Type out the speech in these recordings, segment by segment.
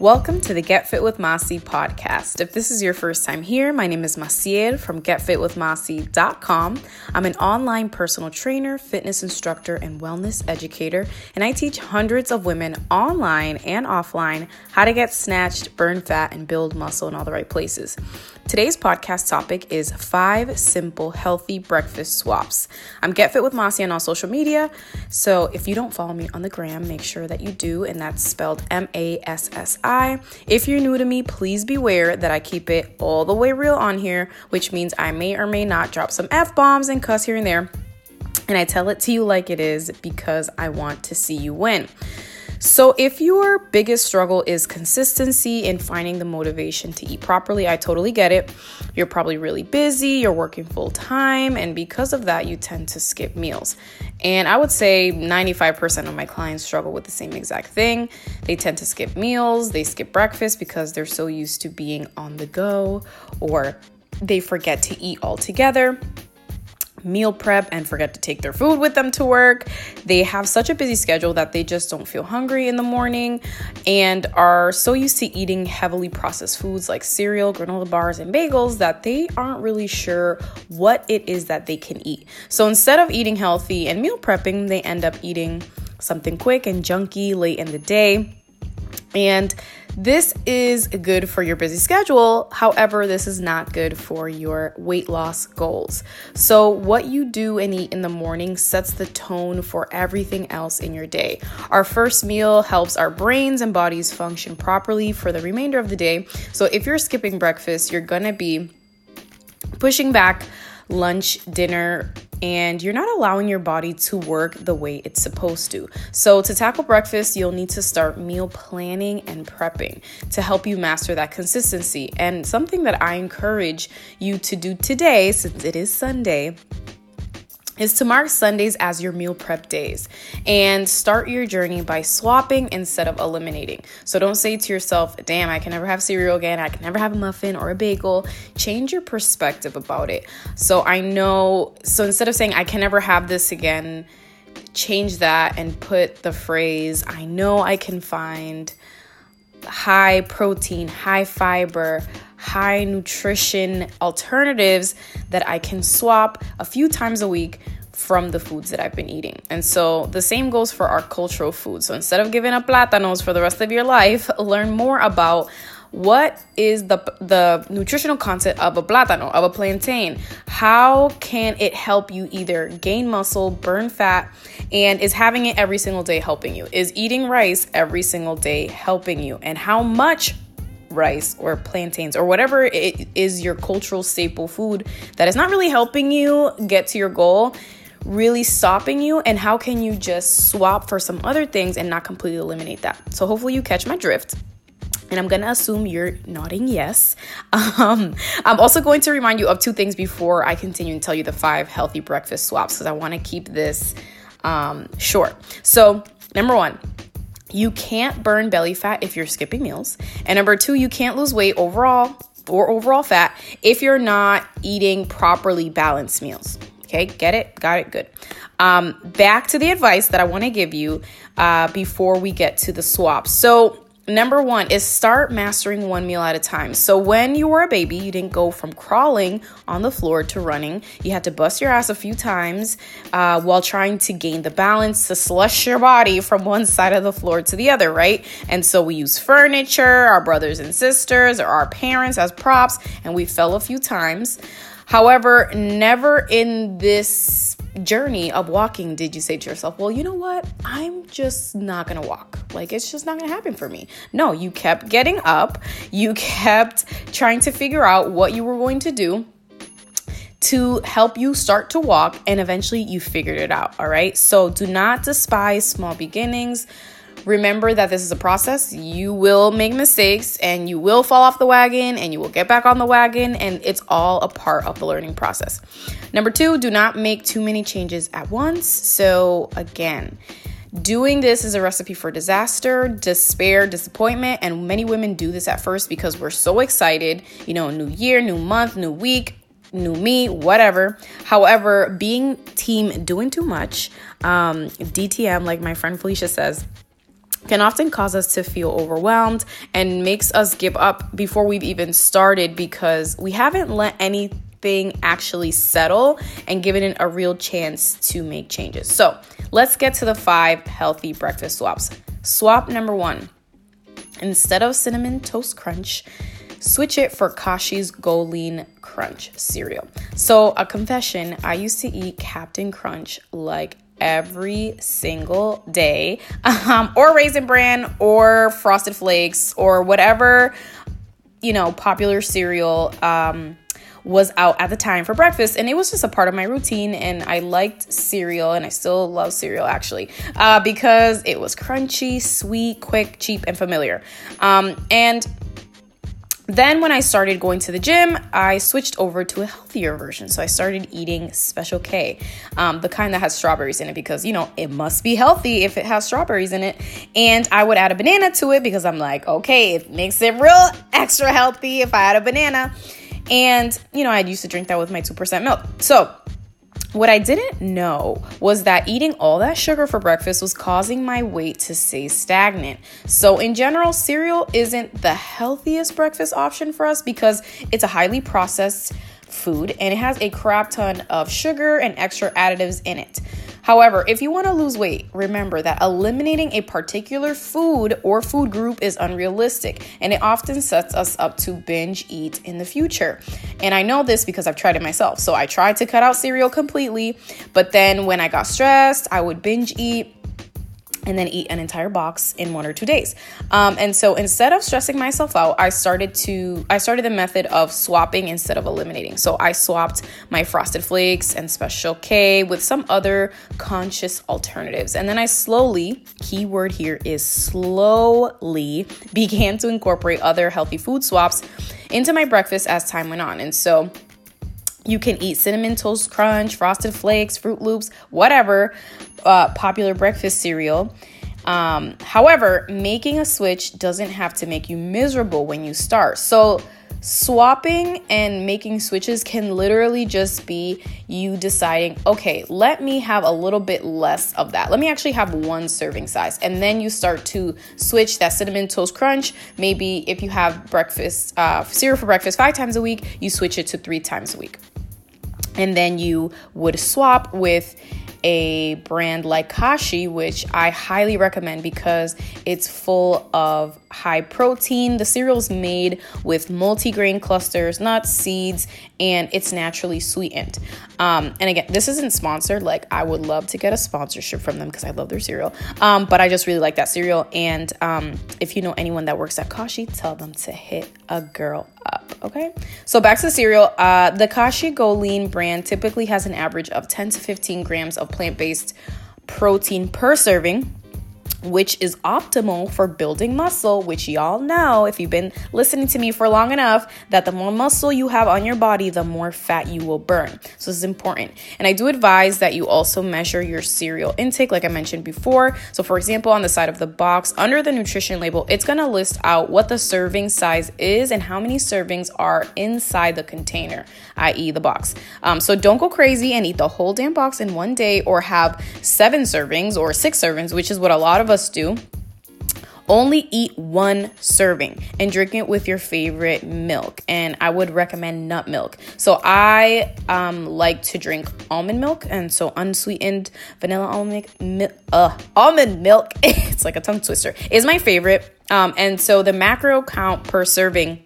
Welcome to the Get Fit with Massi podcast. If this is your first time here, my name is Massiel from getfitwithmassi.com. I'm an online personal trainer, fitness instructor, and wellness educator, and I teach hundreds of women online and offline how to get snatched, burn fat, and build muscle in all the right places. Today's podcast topic is five simple healthy breakfast swaps. I'm Get Fit with Massi on all social media, so if you don't follow me on the gram, make sure that you do, and that's spelled M A S S I. If you're new to me, please beware that I keep it all the way real on here, which means I may or may not drop some F bombs and cuss here and there. And I tell it to you like it is because I want to see you win. So, if your biggest struggle is consistency in finding the motivation to eat properly, I totally get it. You're probably really busy, you're working full time, and because of that, you tend to skip meals. And I would say 95% of my clients struggle with the same exact thing. They tend to skip meals, they skip breakfast because they're so used to being on the go, or they forget to eat altogether meal prep and forget to take their food with them to work. They have such a busy schedule that they just don't feel hungry in the morning and are so used to eating heavily processed foods like cereal, granola bars, and bagels that they aren't really sure what it is that they can eat. So instead of eating healthy and meal prepping, they end up eating something quick and junky late in the day. And this is good for your busy schedule. However, this is not good for your weight loss goals. So, what you do and eat in the morning sets the tone for everything else in your day. Our first meal helps our brains and bodies function properly for the remainder of the day. So, if you're skipping breakfast, you're gonna be pushing back lunch, dinner, and you're not allowing your body to work the way it's supposed to. So, to tackle breakfast, you'll need to start meal planning and prepping to help you master that consistency. And something that I encourage you to do today, since it is Sunday, is to mark Sundays as your meal prep days and start your journey by swapping instead of eliminating. So don't say to yourself, damn, I can never have cereal again, I can never have a muffin or a bagel. Change your perspective about it. So I know, so instead of saying, I can never have this again, change that and put the phrase, I know I can find high protein, high fiber, high nutrition alternatives that I can swap a few times a week from the foods that I've been eating. And so the same goes for our cultural foods. So instead of giving up plátanos for the rest of your life, learn more about what is the the nutritional content of a plátano, of a plantain? How can it help you either gain muscle, burn fat, and is having it every single day helping you? Is eating rice every single day helping you? And how much rice or plantains or whatever it is your cultural staple food that is not really helping you get to your goal really stopping you and how can you just swap for some other things and not completely eliminate that so hopefully you catch my drift and I'm gonna assume you're nodding yes. Um, I'm also going to remind you of two things before I continue and tell you the five healthy breakfast swaps because I wanna keep this um, short. So, number one, you can't burn belly fat if you're skipping meals. And number two, you can't lose weight overall or overall fat if you're not eating properly balanced meals. Okay, get it? Got it? Good. Um, back to the advice that I want to give you uh, before we get to the swap. So, Number one is start mastering one meal at a time. So, when you were a baby, you didn't go from crawling on the floor to running. You had to bust your ass a few times uh, while trying to gain the balance to slush your body from one side of the floor to the other, right? And so, we use furniture, our brothers and sisters, or our parents as props, and we fell a few times. However, never in this journey of walking did you say to yourself, well, you know what? I'm just not going to walk. Like, it's just not going to happen for me. No, you kept getting up, you kept trying to figure out what you were going to do to help you start to walk, and eventually you figured it out. All right. So do not despise small beginnings. Remember that this is a process. You will make mistakes and you will fall off the wagon and you will get back on the wagon, and it's all a part of the learning process. Number two, do not make too many changes at once. So, again, Doing this is a recipe for disaster, despair, disappointment, and many women do this at first because we're so excited. You know, new year, new month, new week, new me, whatever. However, being team doing too much, um, DTM, like my friend Felicia says, can often cause us to feel overwhelmed and makes us give up before we've even started because we haven't let anything actually settle and given it a real chance to make changes. So, let's get to the five healthy breakfast swaps. Swap number one instead of cinnamon toast crunch, switch it for Kashi's Go Lean Crunch cereal. So, a confession I used to eat Cap'n Crunch like every single day, um, or Raisin Bran, or Frosted Flakes, or whatever, you know, popular cereal. Um, was out at the time for breakfast and it was just a part of my routine and i liked cereal and i still love cereal actually uh, because it was crunchy sweet quick cheap and familiar um, and then, when I started going to the gym, I switched over to a healthier version. So I started eating Special K, um, the kind that has strawberries in it, because you know it must be healthy if it has strawberries in it. And I would add a banana to it because I'm like, okay, it makes it real extra healthy if I add a banana. And you know, I used to drink that with my 2% milk. So what I didn't know was that eating all that sugar for breakfast was causing my weight to stay stagnant. So, in general, cereal isn't the healthiest breakfast option for us because it's a highly processed food and it has a crap ton of sugar and extra additives in it. However, if you want to lose weight, remember that eliminating a particular food or food group is unrealistic and it often sets us up to binge eat in the future. And I know this because I've tried it myself. So I tried to cut out cereal completely, but then when I got stressed, I would binge eat and then eat an entire box in one or two days. Um, and so instead of stressing myself out, I started to I started the method of swapping instead of eliminating. So I swapped my frosted flakes and special K with some other conscious alternatives. And then I slowly, keyword here is slowly began to incorporate other healthy food swaps into my breakfast as time went on. And so you can eat cinnamon toast crunch, frosted flakes, fruit Loops, whatever uh, popular breakfast cereal. Um, however, making a switch doesn't have to make you miserable when you start. So, swapping and making switches can literally just be you deciding, okay, let me have a little bit less of that. Let me actually have one serving size. And then you start to switch that cinnamon toast crunch. Maybe if you have breakfast, uh, cereal for breakfast five times a week, you switch it to three times a week. And then you would swap with a brand like Kashi, which I highly recommend because it's full of high protein. The cereal is made with multigrain clusters, nuts, seeds, and it's naturally sweetened. Um, and again, this isn't sponsored. Like, I would love to get a sponsorship from them because I love their cereal. Um, but I just really like that cereal. And um, if you know anyone that works at Kashi, tell them to hit a girl up. Okay. So back to the cereal. Uh, the Kashi Go Lean brand typically has an average of 10 to 15 grams of plant based protein per serving which is optimal for building muscle, which y'all know if you've been listening to me for long enough that the more muscle you have on your body, the more fat you will burn. So this is important. And I do advise that you also measure your cereal intake, like I mentioned before. So, for example, on the side of the box, under the nutrition label, it's gonna list out what the serving size is and how many servings are inside the container, i.e., the box. Um, so don't go crazy and eat the whole damn box in one day or have seven servings or six servings, which is what a lot of of us do, only eat one serving and drink it with your favorite milk. And I would recommend nut milk. So I um, like to drink almond milk, and so unsweetened vanilla almond milk, uh, almond milk. it's like a tongue twister. Is my favorite. Um, and so the macro count per serving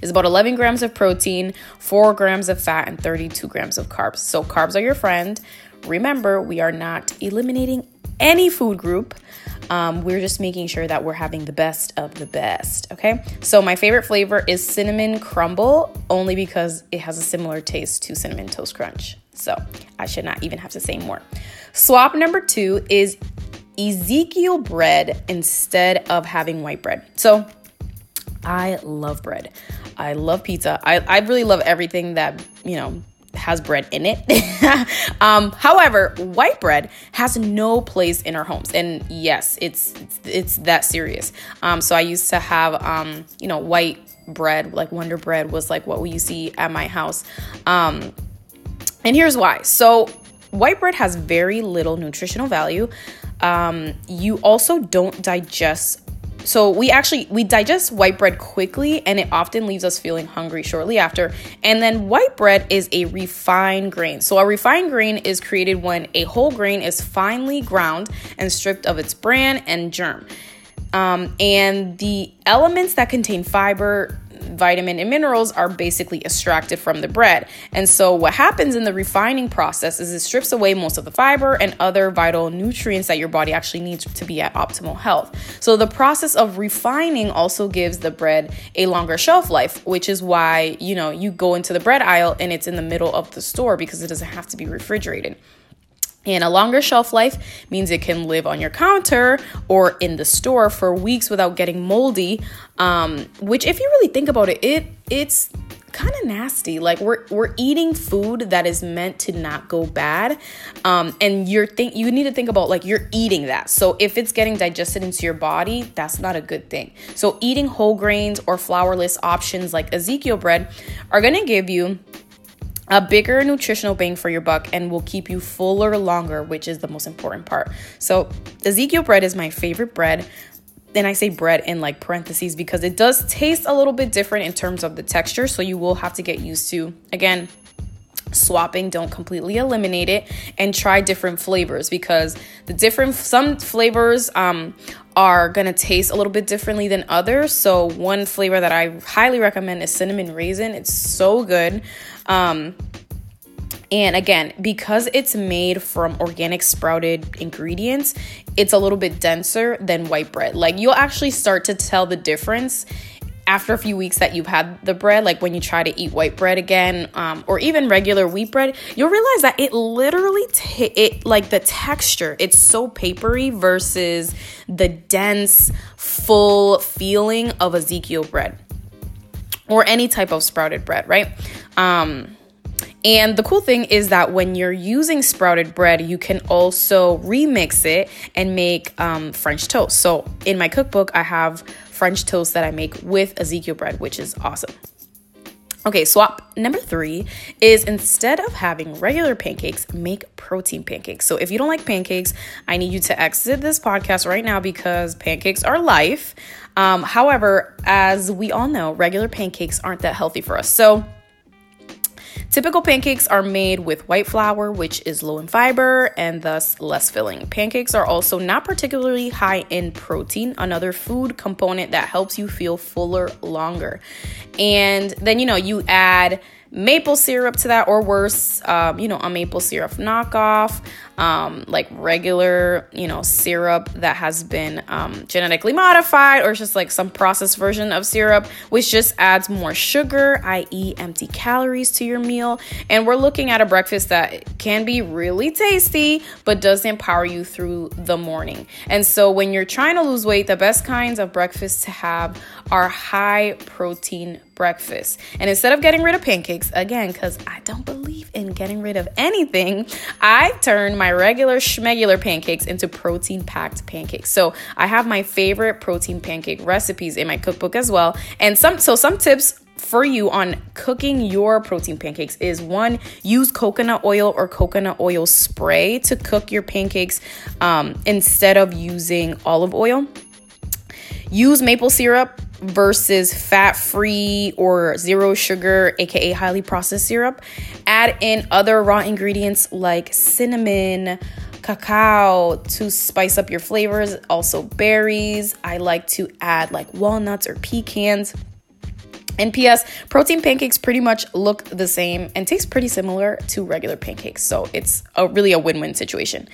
is about 11 grams of protein, 4 grams of fat, and 32 grams of carbs. So carbs are your friend. Remember, we are not eliminating any food group. Um, we're just making sure that we're having the best of the best. Okay. So, my favorite flavor is cinnamon crumble only because it has a similar taste to cinnamon toast crunch. So, I should not even have to say more. Swap number two is Ezekiel bread instead of having white bread. So, I love bread. I love pizza. I, I really love everything that, you know, has bread in it. um, however, white bread has no place in our homes, and yes, it's it's, it's that serious. Um, so I used to have um, you know white bread, like Wonder Bread was like what we see at my house. Um, and here's why. So white bread has very little nutritional value. um, you also don't digest so we actually we digest white bread quickly and it often leaves us feeling hungry shortly after. And then white bread is a refined grain. So a refined grain is created when a whole grain is finely ground and stripped of its bran and germ. Um, and the elements that contain fiber, vitamin and minerals are basically extracted from the bread. And so what happens in the refining process is it strips away most of the fiber and other vital nutrients that your body actually needs to be at optimal health. So the process of refining also gives the bread a longer shelf life, which is why, you know, you go into the bread aisle and it's in the middle of the store because it doesn't have to be refrigerated. And a longer shelf life means it can live on your counter or in the store for weeks without getting moldy. Um, which, if you really think about it, it it's kind of nasty. Like we're we're eating food that is meant to not go bad, um, and you're think you need to think about like you're eating that. So if it's getting digested into your body, that's not a good thing. So eating whole grains or flourless options like Ezekiel bread are gonna give you a bigger nutritional bang for your buck and will keep you fuller longer, which is the most important part. So, Ezekiel bread is my favorite bread. And I say bread in like parentheses because it does taste a little bit different in terms of the texture. So, you will have to get used to, again, swapping don't completely eliminate it and try different flavors because the different some flavors um, are gonna taste a little bit differently than others. So one flavor that i highly recommend is cinnamon raisin. It's so good. Um, and again, because it's made from organic sprouted ingredients, it's a little bit denser than white bread. Like you'll actually start to tell the difference after a few weeks that you've had the bread, like when you try to eat white bread again, um, or even regular wheat bread, you'll realize that it literally t- it like the texture, it's so papery versus the dense, full feeling of Ezekiel bread or any type of sprouted bread, right? Um, and the cool thing is that when you're using sprouted bread, you can also remix it and make um, French toast. So in my cookbook, I have French toast that I make with Ezekiel bread, which is awesome. Okay, swap number three is instead of having regular pancakes, make protein pancakes. So if you don't like pancakes, I need you to exit this podcast right now because pancakes are life. Um, however, as we all know, regular pancakes aren't that healthy for us. So Typical pancakes are made with white flour, which is low in fiber and thus less filling. Pancakes are also not particularly high in protein, another food component that helps you feel fuller longer. And then, you know, you add maple syrup to that, or worse, um, you know, a maple syrup knockoff, um, like regular, you know, syrup that has been um, genetically modified, or just like some processed version of syrup, which just adds more sugar, i.e., empty calories to your meal. And we're looking at a breakfast that can be really tasty, but does empower you through the morning. And so when you're trying to lose weight, the best kinds of breakfasts to have are high protein breakfast. And instead of getting rid of pancakes, again, because I don't believe in getting rid of anything, I turned my regular schmegular pancakes into protein packed pancakes. So I have my favorite protein pancake recipes in my cookbook as well. And some so some tips for you on cooking your protein pancakes is one use coconut oil or coconut oil spray to cook your pancakes um, instead of using olive oil use maple syrup versus fat free or zero sugar, aka highly processed syrup. Add in other raw ingredients like cinnamon, cacao to spice up your flavors, also berries. I like to add like walnuts or pecans. And P.S. Protein pancakes pretty much look the same and taste pretty similar to regular pancakes. So it's a really a win win situation.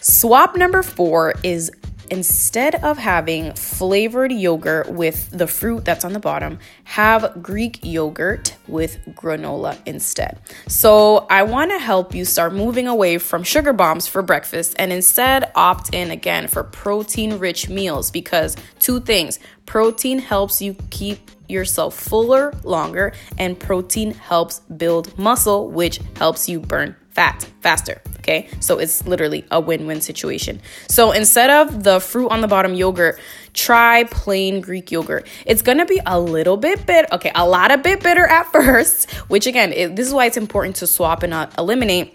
Swap number four is instead of having flavored yogurt with the fruit that's on the bottom, have Greek yogurt with granola instead. So, I want to help you start moving away from sugar bombs for breakfast and instead opt in again for protein rich meals because two things protein helps you keep yourself fuller longer, and protein helps build muscle, which helps you burn fat faster. Okay, so it's literally a win win situation. So instead of the fruit on the bottom yogurt, try plain Greek yogurt. It's gonna be a little bit bit, okay, a lot of bit bitter at first, which again, it, this is why it's important to swap and not eliminate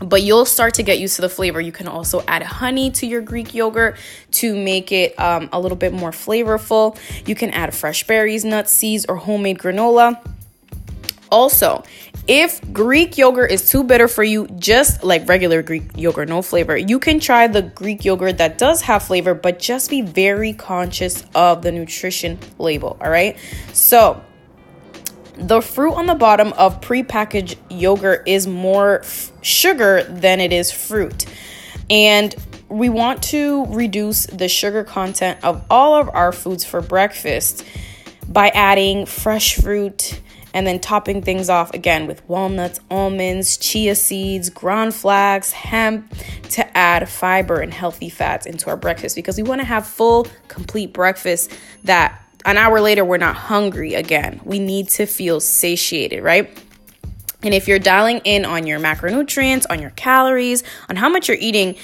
but you'll start to get used to the flavor. You can also add honey to your Greek yogurt to make it um, a little bit more flavorful. You can add fresh berries, nuts, seeds, or homemade granola. Also, if Greek yogurt is too bitter for you, just like regular Greek yogurt, no flavor, you can try the Greek yogurt that does have flavor, but just be very conscious of the nutrition label. All right. So, the fruit on the bottom of prepackaged yogurt is more f- sugar than it is fruit. And we want to reduce the sugar content of all of our foods for breakfast by adding fresh fruit and then topping things off again with walnuts, almonds, chia seeds, ground flax, hemp to add fiber and healthy fats into our breakfast because we want to have full, complete breakfast that an hour later we're not hungry again. We need to feel satiated, right? And if you're dialing in on your macronutrients, on your calories, on how much you're eating,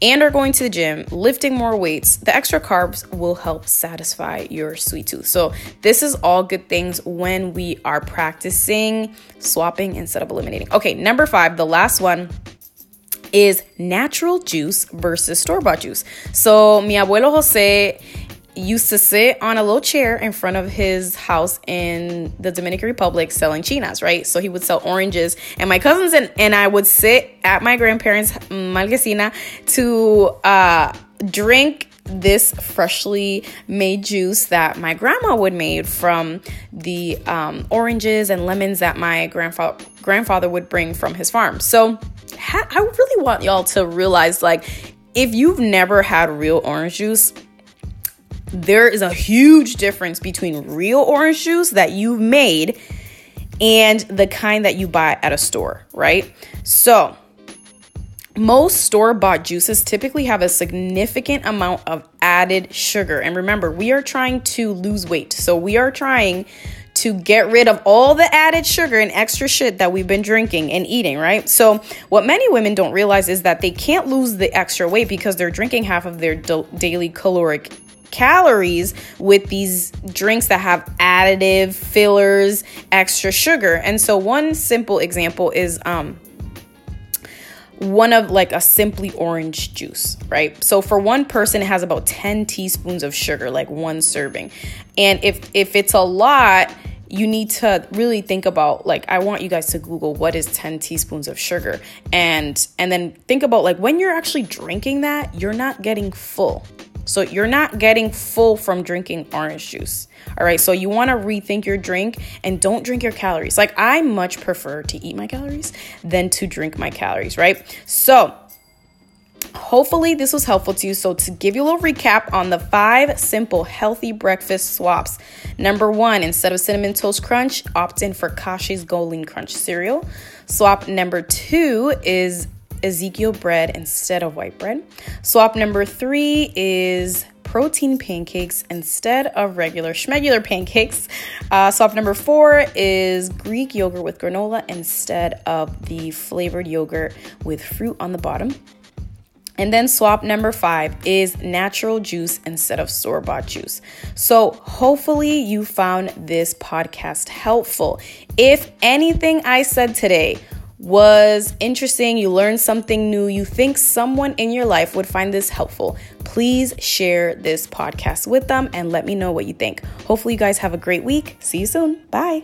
and are going to the gym, lifting more weights, the extra carbs will help satisfy your sweet tooth. So, this is all good things when we are practicing swapping instead of eliminating. Okay, number five, the last one is natural juice versus store bought juice. So, mi abuelo Jose used to sit on a little chair in front of his house in the Dominican Republic selling chinas, right? So he would sell oranges. And my cousins and, and I would sit at my grandparents' marquesina to uh, drink this freshly made juice that my grandma would made from the um, oranges and lemons that my grandfather grandfather would bring from his farm. So ha- I really want y'all to realize like if you've never had real orange juice, there is a huge difference between real orange juice that you've made and the kind that you buy at a store, right? So, most store bought juices typically have a significant amount of added sugar. And remember, we are trying to lose weight. So, we are trying to get rid of all the added sugar and extra shit that we've been drinking and eating, right? So, what many women don't realize is that they can't lose the extra weight because they're drinking half of their daily caloric calories with these drinks that have additive fillers extra sugar and so one simple example is um one of like a simply orange juice, right? So for one person it has about 10 teaspoons of sugar, like one serving. And if if it's a lot, you need to really think about like I want you guys to google what is 10 teaspoons of sugar and and then think about like when you're actually drinking that, you're not getting full. So you're not getting full from drinking orange juice. All right. So you want to rethink your drink and don't drink your calories. Like I much prefer to eat my calories than to drink my calories, right? So Hopefully, this was helpful to you. So, to give you a little recap on the five simple healthy breakfast swaps. Number one, instead of cinnamon toast crunch, opt in for Kashi's Go Lean Crunch cereal. Swap number two is Ezekiel bread instead of white bread. Swap number three is protein pancakes instead of regular schmegular pancakes. Uh, swap number four is Greek yogurt with granola instead of the flavored yogurt with fruit on the bottom. And then swap number five is natural juice instead of store bought juice. So, hopefully, you found this podcast helpful. If anything I said today was interesting, you learned something new, you think someone in your life would find this helpful, please share this podcast with them and let me know what you think. Hopefully, you guys have a great week. See you soon. Bye.